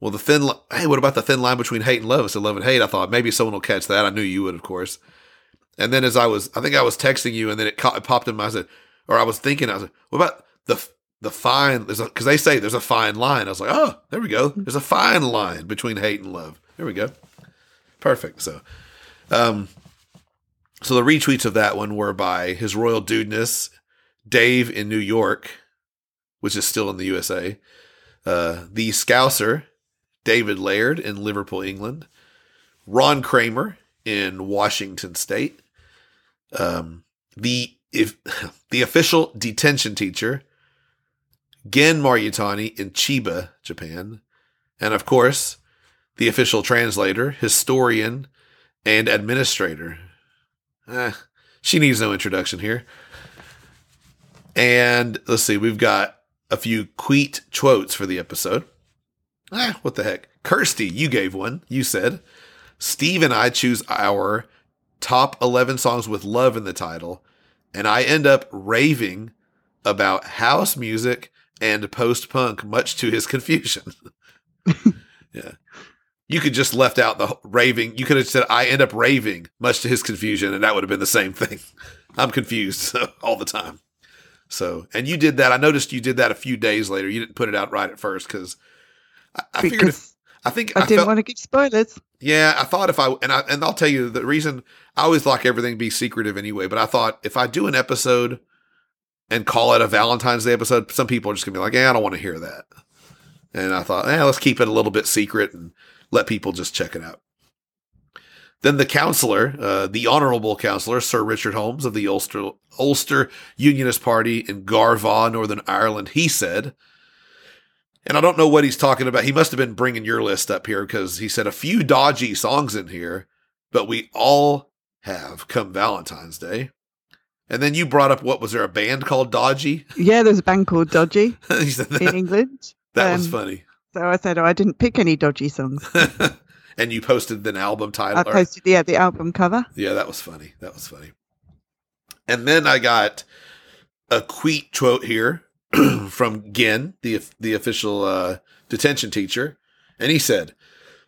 well the thin li- hey what about the thin line between hate and love so love and hate I thought maybe someone will catch that I knew you would of course and then as I was I think I was texting you and then it, ca- it popped in my I said or I was thinking I was like what about the the fine because they say there's a fine line. I was like, oh, there we go. There's a fine line between hate and love. There we go. Perfect. So, um, so the retweets of that one were by His Royal Dudeness, Dave in New York, which is still in the USA. Uh, the Scouser, David Laird in Liverpool, England. Ron Kramer in Washington State. Um, the if the official detention teacher, Gen Maryutani in Chiba, Japan, and of course, the official translator, historian, and administrator. Eh, she needs no introduction here. And let's see, we've got a few queet quotes for the episode. Ah, what the heck? Kirsty, you gave one. You said, Steve and I choose our top 11 songs with love in the title, and I end up raving about house music and post punk, much to his confusion. yeah. You could just left out the raving. You could have said, I end up raving, much to his confusion, and that would have been the same thing. I'm confused all the time. So, and you did that. I noticed you did that a few days later. You didn't put it out right at first because I, I figured if, I think I, I, didn't felt, want to give spoilers. yeah, I thought if I and I and I'll tell you the reason I always like everything to be secretive anyway, but I thought if I do an episode and call it a Valentine's Day episode, some people are just gonna be like, Yeah, I don't want to hear that. And I thought, eh, let's keep it a little bit secret and let people just check it out. Then the counselor, uh, the honorable counselor, Sir Richard Holmes of the Ulster Ulster Unionist Party in Garvagh, Northern Ireland, he said, and I don't know what he's talking about. He must have been bringing your list up here because he said a few dodgy songs in here, but we all have come Valentine's Day. And then you brought up what was there a band called Dodgy? Yeah, there's a band called Dodgy in England. that was um, funny. So I said, oh, I didn't pick any dodgy songs. and you posted an album title. I posted, yeah, the album cover. Yeah, that was funny. That was funny. And then I got a tweet quote here from Gin, the the official uh, detention teacher, and he said,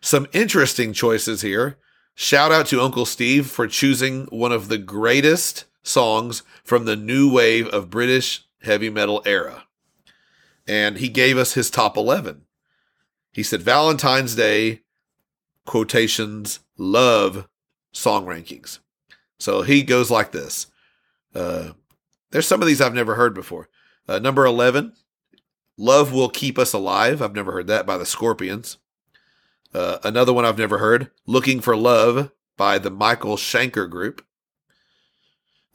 "Some interesting choices here. Shout out to Uncle Steve for choosing one of the greatest songs from the new wave of British heavy metal era." And he gave us his top 11. He said Valentine's Day quotations love song rankings. So he goes like this. Uh, there's some of these I've never heard before. Uh, number 11, Love Will Keep Us Alive. I've never heard that by the Scorpions. Uh, another one I've never heard, Looking for Love by the Michael Schenker Group.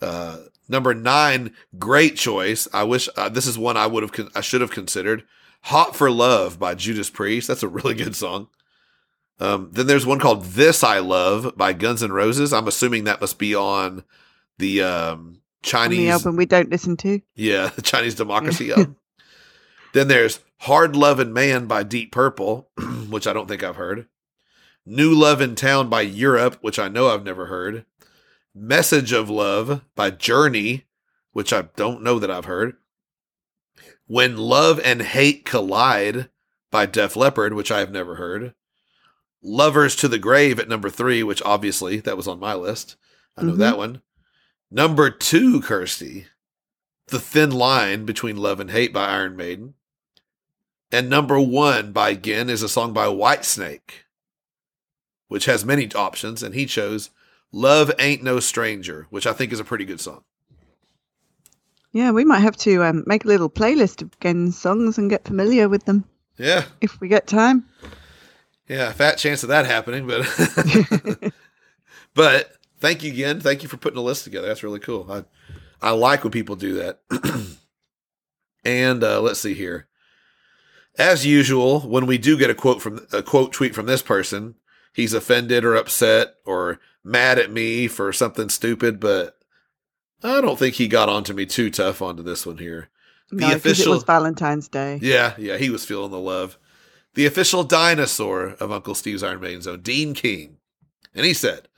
Uh, number nine, great choice. I wish uh, this is one I would have, con- I should have considered. Hot for Love by Judas Priest. That's a really good song. Um, then there's one called This I Love by Guns N' Roses. I'm assuming that must be on the um, On Chinese the album we don't listen to. yeah, the Chinese Democracy album. then there's Hard Lovin' Man by Deep Purple, which I don't think I've heard. New Love in Town by Europe, which I know I've never heard. Message of Love by Journey, which I don't know that I've heard. When Love and Hate Collide by Def Leppard, which I have never heard. Lovers to the Grave at number three, which obviously that was on my list. I know Mhm. that one. Number two, Kirsty, The Thin Line Between Love and Hate by Iron Maiden. And number one by Gin is a song by Whitesnake, which has many options, and he chose Love Ain't No Stranger, which I think is a pretty good song. Yeah, we might have to um, make a little playlist of Gen's songs and get familiar with them Yeah, if we get time. yeah, fat chance of that happening, but but thank you again. Thank you for putting a list together. That's really cool. I I like when people do that. and uh, let's see here. As usual, when we do get a quote from a quote tweet from this person, he's offended or upset or mad at me for something stupid, but I don't think he got onto me too tough onto this one here. The no, because it official- was Valentine's Day. Yeah, yeah, he was feeling the love. The official dinosaur of Uncle Steve's Iron Maiden Zone, Dean King. And he said,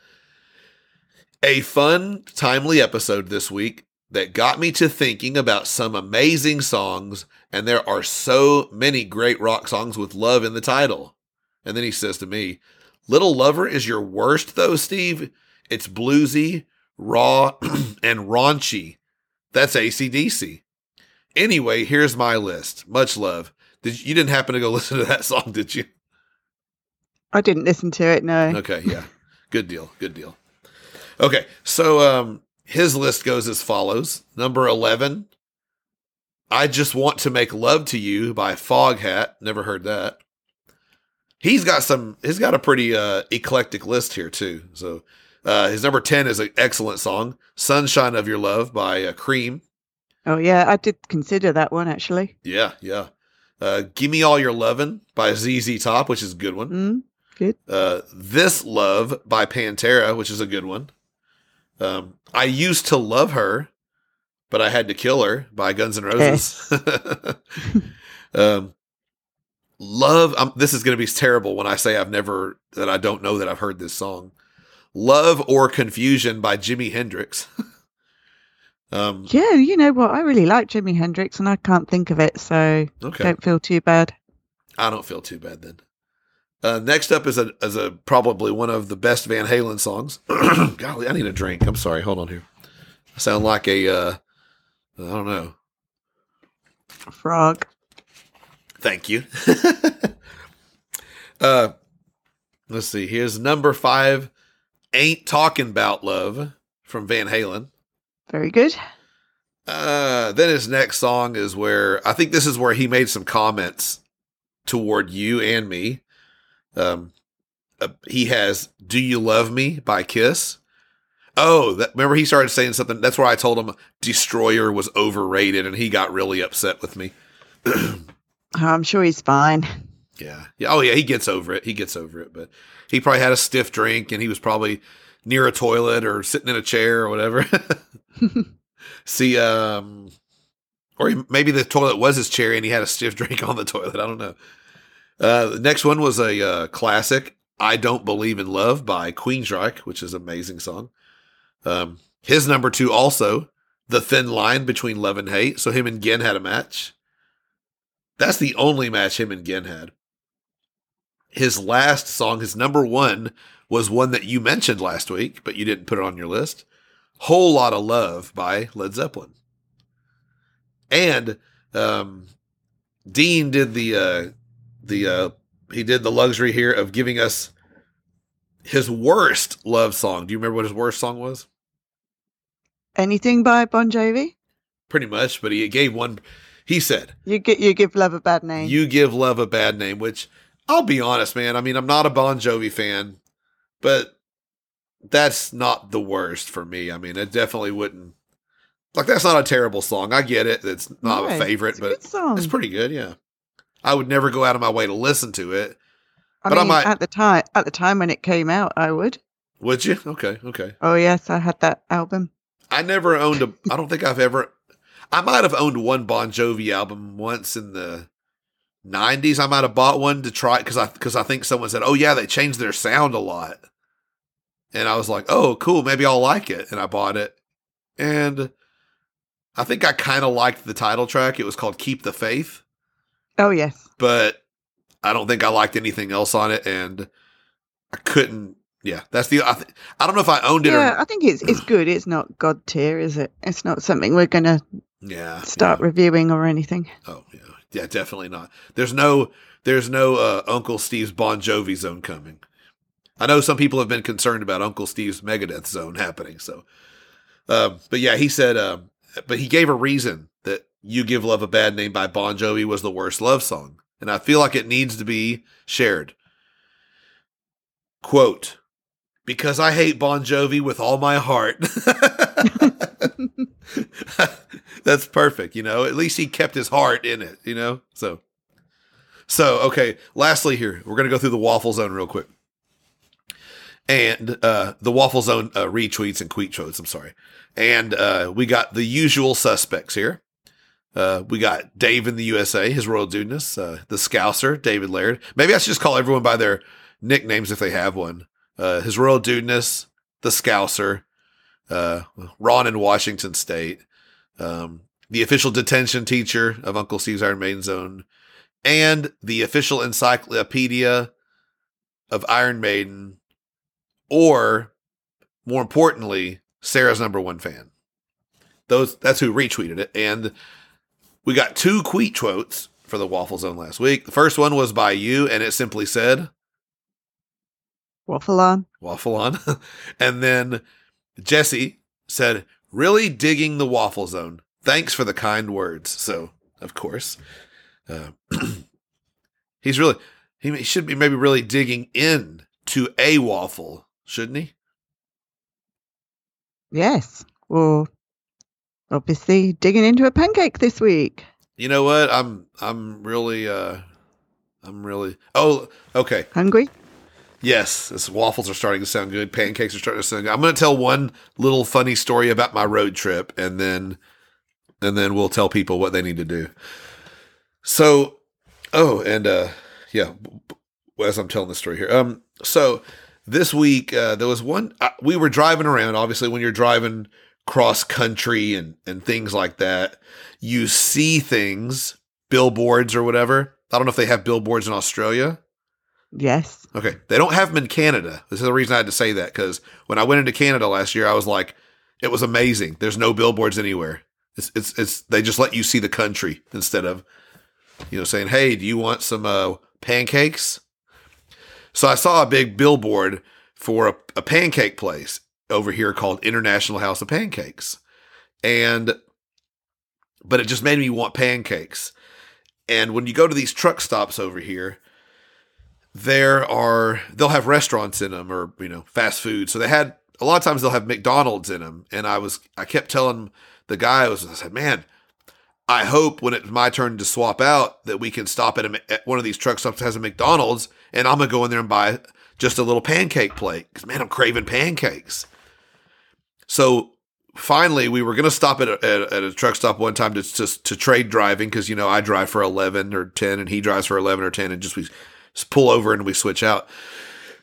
A fun, timely episode this week that got me to thinking about some amazing songs, and there are so many great rock songs with love in the title. And then he says to me, Little Lover is your worst, though, Steve. It's bluesy, raw, and raunchy. That's ACDC. Anyway, here's my list. Much love. Did you, you didn't happen to go listen to that song, did you? I didn't listen to it, no. Okay, yeah. Good deal. Good deal. Okay, so um his list goes as follows. Number 11, I Just Want to Make Love to You by Foghat. Never heard that. He's got some he's got a pretty uh eclectic list here too. So uh his number 10 is an excellent song, Sunshine of Your Love by uh, Cream. Oh, yeah, I did consider that one actually. Yeah, yeah. Uh Gimme All Your Lovin' by ZZ Top, which is a good one. Mm, good. Uh, this Love by Pantera, which is a good one. Um, I used to love her, but I had to kill her by Guns N' Roses. um, love. Um, this is going to be terrible when I say I've never that I don't know that I've heard this song. Love or Confusion by Jimi Hendrix. um, Yeah, you know what? I really like Jimi Hendrix and I can't think of it, so okay. don't feel too bad. I don't feel too bad then. Uh, next up is a is a probably one of the best Van Halen songs. Golly, I need a drink. I'm sorry. Hold on here. I sound like a uh, I don't know. Frog. Thank you. uh, let's see. Here's number five. Ain't talking about love from Van Halen. Very good. Uh, then his next song is where I think this is where he made some comments toward you and me. Um, uh, he has "Do You Love Me" by Kiss. Oh, that, remember he started saying something. That's where I told him "Destroyer" was overrated, and he got really upset with me. I'm sure he's fine. Yeah, yeah. Oh, yeah. He gets over it. He gets over it. But he probably had a stiff drink, and he was probably near a toilet or sitting in a chair or whatever. See, um, or he, maybe the toilet was his chair, and he had a stiff drink on the toilet. I don't know. Uh, the next one was a uh, classic, "I Don't Believe in Love" by Queensryche, which is an amazing song. Um, his number two also, "The Thin Line Between Love and Hate." So him and Gin had a match. That's the only match him and Ginn had. His last song, his number one, was one that you mentioned last week, but you didn't put it on your list. Whole Lot of Love by Led Zeppelin. And um, Dean did the uh, the uh, he did the luxury here of giving us his worst love song. Do you remember what his worst song was? Anything by Bon Jovi? Pretty much, but he gave one. He said, "You get you give love a bad name." You give love a bad name, which I'll be honest, man. I mean, I'm not a Bon Jovi fan, but that's not the worst for me. I mean, it definitely wouldn't. Like that's not a terrible song. I get it. It's not No, a favorite, it's a but it's pretty good. Yeah, I would never go out of my way to listen to it. I but I might- at the time, at the time when it came out, I would. Would you? Okay, okay. Oh yes, I had that album. I never owned a. I don't think I've ever. I might have owned one Bon Jovi album once in the '90s. I might have bought one to try because I because I think someone said, "Oh yeah, they changed their sound a lot," and I was like, "Oh cool, maybe I'll like it," and I bought it, and I think I kind of liked the title track. It was called "Keep the Faith," Oh yes, but I don't think I liked anything else on it, and I couldn't. Yeah, that's the. I, th- I don't know if I owned it yeah. or I think it's it's good. It's not god tier, is it? It's not something we're gonna yeah. start yeah. reviewing or anything. Oh yeah, yeah, definitely not. There's no, there's no uh, Uncle Steve's Bon Jovi zone coming. I know some people have been concerned about Uncle Steve's Megadeth zone happening. So, um, but yeah, he said, um, but he gave a reason that "You Give Love a Bad Name" by Bon Jovi was the worst love song, and I feel like it needs to be shared. Quote. Because I hate Bon Jovi with all my heart. That's perfect, you know. At least he kept his heart in it, you know. So, so okay. Lastly, here we're gonna go through the waffle zone real quick, and uh, the waffle zone uh, retweets and tweet quotes. I'm sorry, and uh, we got the usual suspects here. Uh, we got Dave in the USA, his royal dudeness, uh, the Scouser, David Laird. Maybe I should just call everyone by their nicknames if they have one. Uh, his royal dudeness, the Scouser, uh, Ron in Washington State, um, the official detention teacher of Uncle Steve's Iron Maiden Zone, and the official encyclopedia of Iron Maiden, or more importantly, Sarah's number one fan. Those that's who retweeted it, and we got two tweet quotes for the Waffle Zone last week. The first one was by you, and it simply said Waffle on. "Waffle on," and then Jesse said, "Really digging the Waffle Zone. Thanks for the kind words." So, of course, uh, he's really he should be maybe really digging in to a waffle, shouldn't he? Yes. Well, obviously digging into a pancake this week. You know what? I'm I'm really uh I'm really Oh, okay. Hungry? Yes, this waffles are starting to sound good. Pancakes are starting to sound good. I'm going to tell one little funny story about my road trip and then and then we'll tell people what they need to do. So, oh, and uh yeah, as I'm telling the story here. Um so this week uh there was one uh, we were driving around obviously when you're driving cross country and and things like that, you see things, billboards or whatever. I don't know if they have billboards in Australia. Yes. Okay. They don't have them in Canada. This is the reason I had to say that because when I went into Canada last year, I was like, it was amazing. There's no billboards anywhere. It's, it's, it's, they just let you see the country instead of, you know, saying, hey, do you want some uh, pancakes? So I saw a big billboard for a, a pancake place over here called International House of Pancakes. And, but it just made me want pancakes. And when you go to these truck stops over here, there are they'll have restaurants in them or you know fast food. So they had a lot of times they'll have mcdonald's in them and i was i kept telling the guy i was i said man i hope when it's my turn to swap out that we can stop at, a, at one of these truck stops that has a mcdonald's and i'm gonna go in there and buy just a little pancake plate. Because man i'm craving pancakes. So finally we were going to stop at a, at, at a truck stop one time to, to, to trade driving because you know i drive for 11 or 10 and he drives for 11 or 10 and just we pull over and we switch out.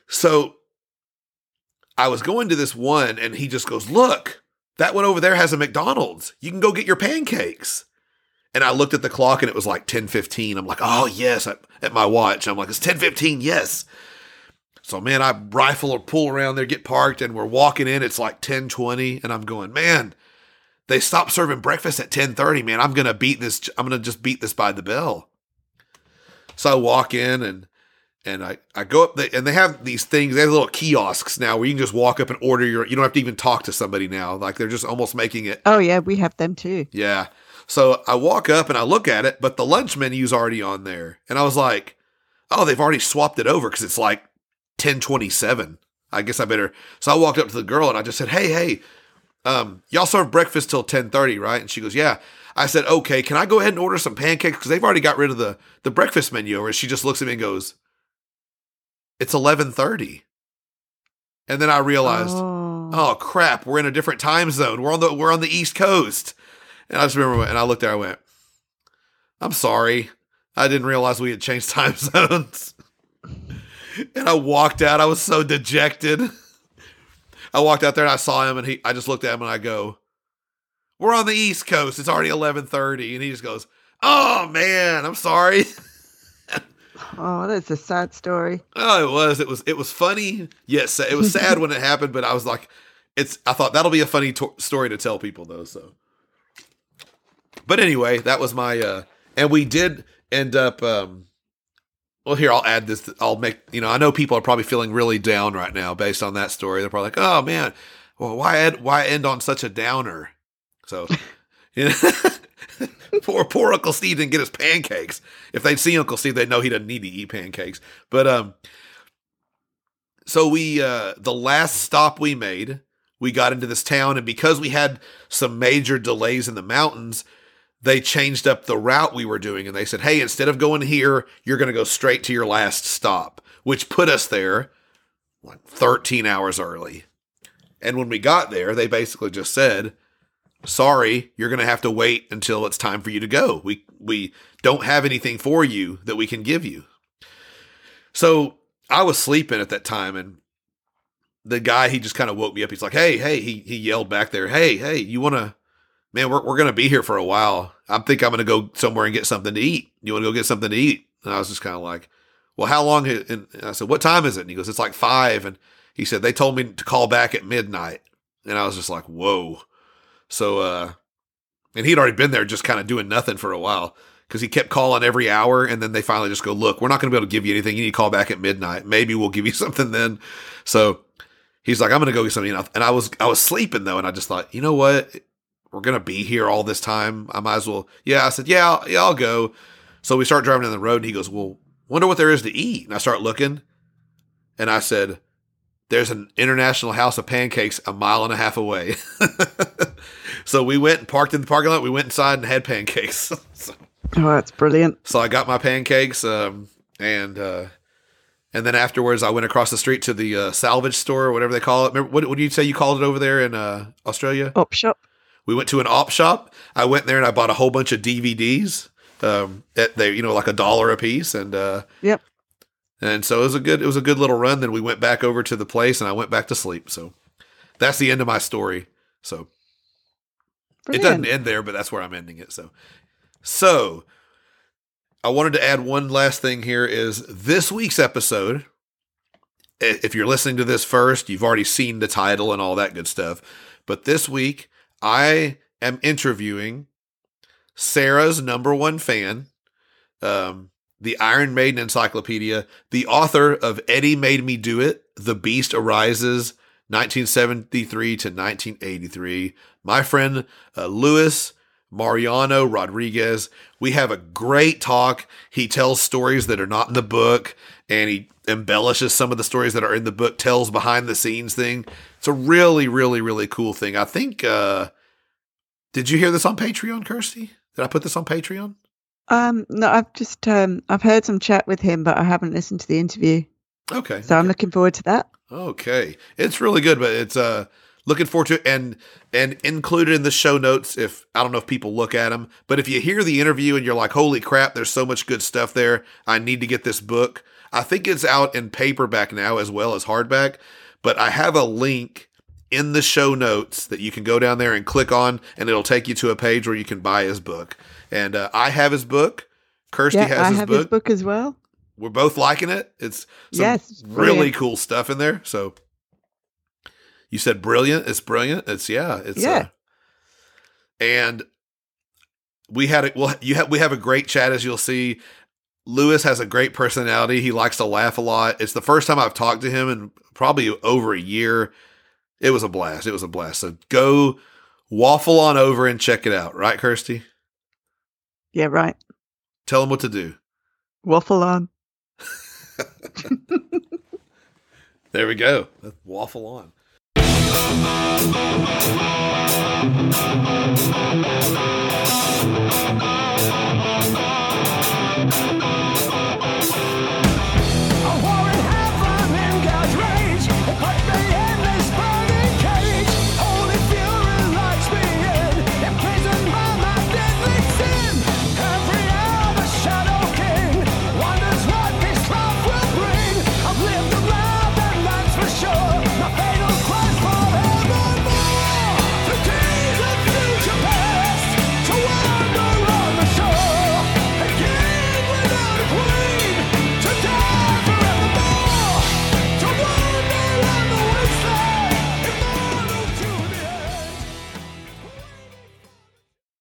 So I was going to this one and he just goes, Look, that one over there has a McDonald's. You can go get your pancakes. And I looked at the clock and it was like 10:15. I'm like, "Oh, yes." At, at my watch. I'm like, "It's 10:15. Yes." So man, I rifle or pull around there, get parked, and we're walking in. It's like 10:20, and I'm going, "Man, they stopped serving breakfast at 10:30, man. I'm going to beat this I'm going to just beat this by the bell." So I walk in and and I, I go up the, and they have these things, they have little kiosks now where you can just walk up and order your you don't have to even talk to somebody now. Like they're just almost making it Oh yeah, we have them too. Yeah. So I walk up and I look at it, but the lunch menu's already on there. And I was like, "Oh, they've already swapped it over cuz it's like 1027. I guess I better." So I walked up to the girl and I just said, "Hey, hey, um, y'all serve breakfast till 10:30, right?" And she goes, "Yeah." I said, "Okay, can I go ahead and order some pancakes cuz they've already got rid of the the breakfast menu." Or she just looks at me and goes, "It's 11:30." And then I realized, Oh. oh crap, we're in a different time zone. We're on the we're on the East Coast. And I just remember and I looked there, I went, I'm sorry. I didn't realize we had changed time zones. and I walked out. I was so dejected. I walked out there and I saw him and he I just looked at him and I go, We're on the East Coast. It's already eleven thirty. And he just goes, Oh man, I'm sorry. Oh, that's a sad story. Oh, it was. It was. It was funny. Yes, it was sad when it happened, but I was like, it's. I thought that'll be a funny to- story to tell people though. So, but anyway, that was my. uh And we did end up. um Well, here I'll add this. I'll make. You know, I know people are probably feeling really down right now based on that story. They're probably like, "Oh man, well, why why end on such a downer?" So, poor poor Uncle Steve didn't get his pancakes. If they'd see Uncle Steve, they'd know he doesn't need to eat pancakes. But um, so we uh the last stop we made, we got into this town, and because we had some major delays in the mountains, they changed up the route we were doing, and they said, "Hey, instead of going here, you're going to go straight to your last stop," which put us there like 13 hours early. And when we got there, they basically just said, sorry, you're going to have to wait until it's time for you to go. We we don't have anything for you that we can give you. So I was sleeping at that time, and the guy he just kind of woke me up. He's like, "Hey, hey!" He he yelled back there, "Hey, hey! You want to? Man, we're we're to be here for a while. I think I'm to go somewhere and get something to eat. You want to go get something to eat?" And I was just kind of like, "Well, how long?" And I said, "What time is it?" And he goes, "It's like five. And he said they told me to call back at midnight. And I was just like, "Whoa!" So, uh, and he'd already been there just kind of doing nothing for a while because he kept calling every hour. And then they finally just go, look, we're not going to be able to give you anything. You need to call back at midnight. Maybe we'll give you something then. So he's like, I'm going to go get something. And I was, I was sleeping though. And I just thought, you know what? We're going to be here all this time. I might as well. Yeah. I said, yeah, I'll, yeah, I'll go. So we start driving down the road and he goes, well, wonder what there is to eat. And I start looking and I said, there's an international house of pancakes a mile and a half away. so we went and parked in the parking lot. We went inside and had pancakes. so, Oh, that's brilliant. so I got my pancakes, um, and uh, and then afterwards I went across the street to the uh, salvage store, or whatever they call it. Remember, what, what do you say you called it over there in uh, Australia? Op shop. We went to an op shop. I went there and I bought a whole bunch of DVDs. Um, at they, you know, like a dollar a piece, and uh, Yep. And so it was a good, it was a good little run. Then we went back over to the place, and I went back to sleep. So that's the end of my story. So it doesn't end there, but that's where I'm ending it. So, so I wanted to add one last thing here is this week's episode. If you're listening to this first, you've already seen the title and all that good stuff. But this week, I am interviewing Sarah's number one fan, um, the Iron Maiden Encyclopedia, the author of Eddie Made Me Do It, The Beast Arises, 1973 to 1983. My friend uh, Luis Mariano Rodriguez. We have a great talk. He tells stories that are not in the book and he embellishes some of the stories that are in the book, tells behind the scenes thing. It's a really, really, really cool thing. I think, uh, did you hear this on Patreon, Kirsty? Did I put this on Patreon? Um, no, I've just um, I've heard some chat with him, but I haven't listened to the interview, Okay. so I'm looking forward to that. Okay. It's really good, but it's uh looking forward to it and and included in the show notes if I don't know if people look at them, but if you hear the interview and you're like, "Holy crap, there's so much good stuff there. I need to get this book." I think it's out in paperback now as well as hardback, but I have a link in the show notes that you can go down there and click on, and it'll take you to a page where you can buy his book. And uh, I have his book. Kirsty yeah, has I his have book. his book as well. We're both liking it. It's some Yes, really brilliant. cool stuff in there. So you said brilliant. It's brilliant. It's yeah. It's Yeah. Uh, and we had it. Well, you have we have a great chat as you'll see. Luis has a great personality. He likes to laugh a lot. It's the first time I've talked to him in probably over a year. It was a blast. It was a blast. So go waffle on over and check it out. Right, Kirsty? Yeah, right. Tell them what to do. Waffle on. there we go. Waffle on.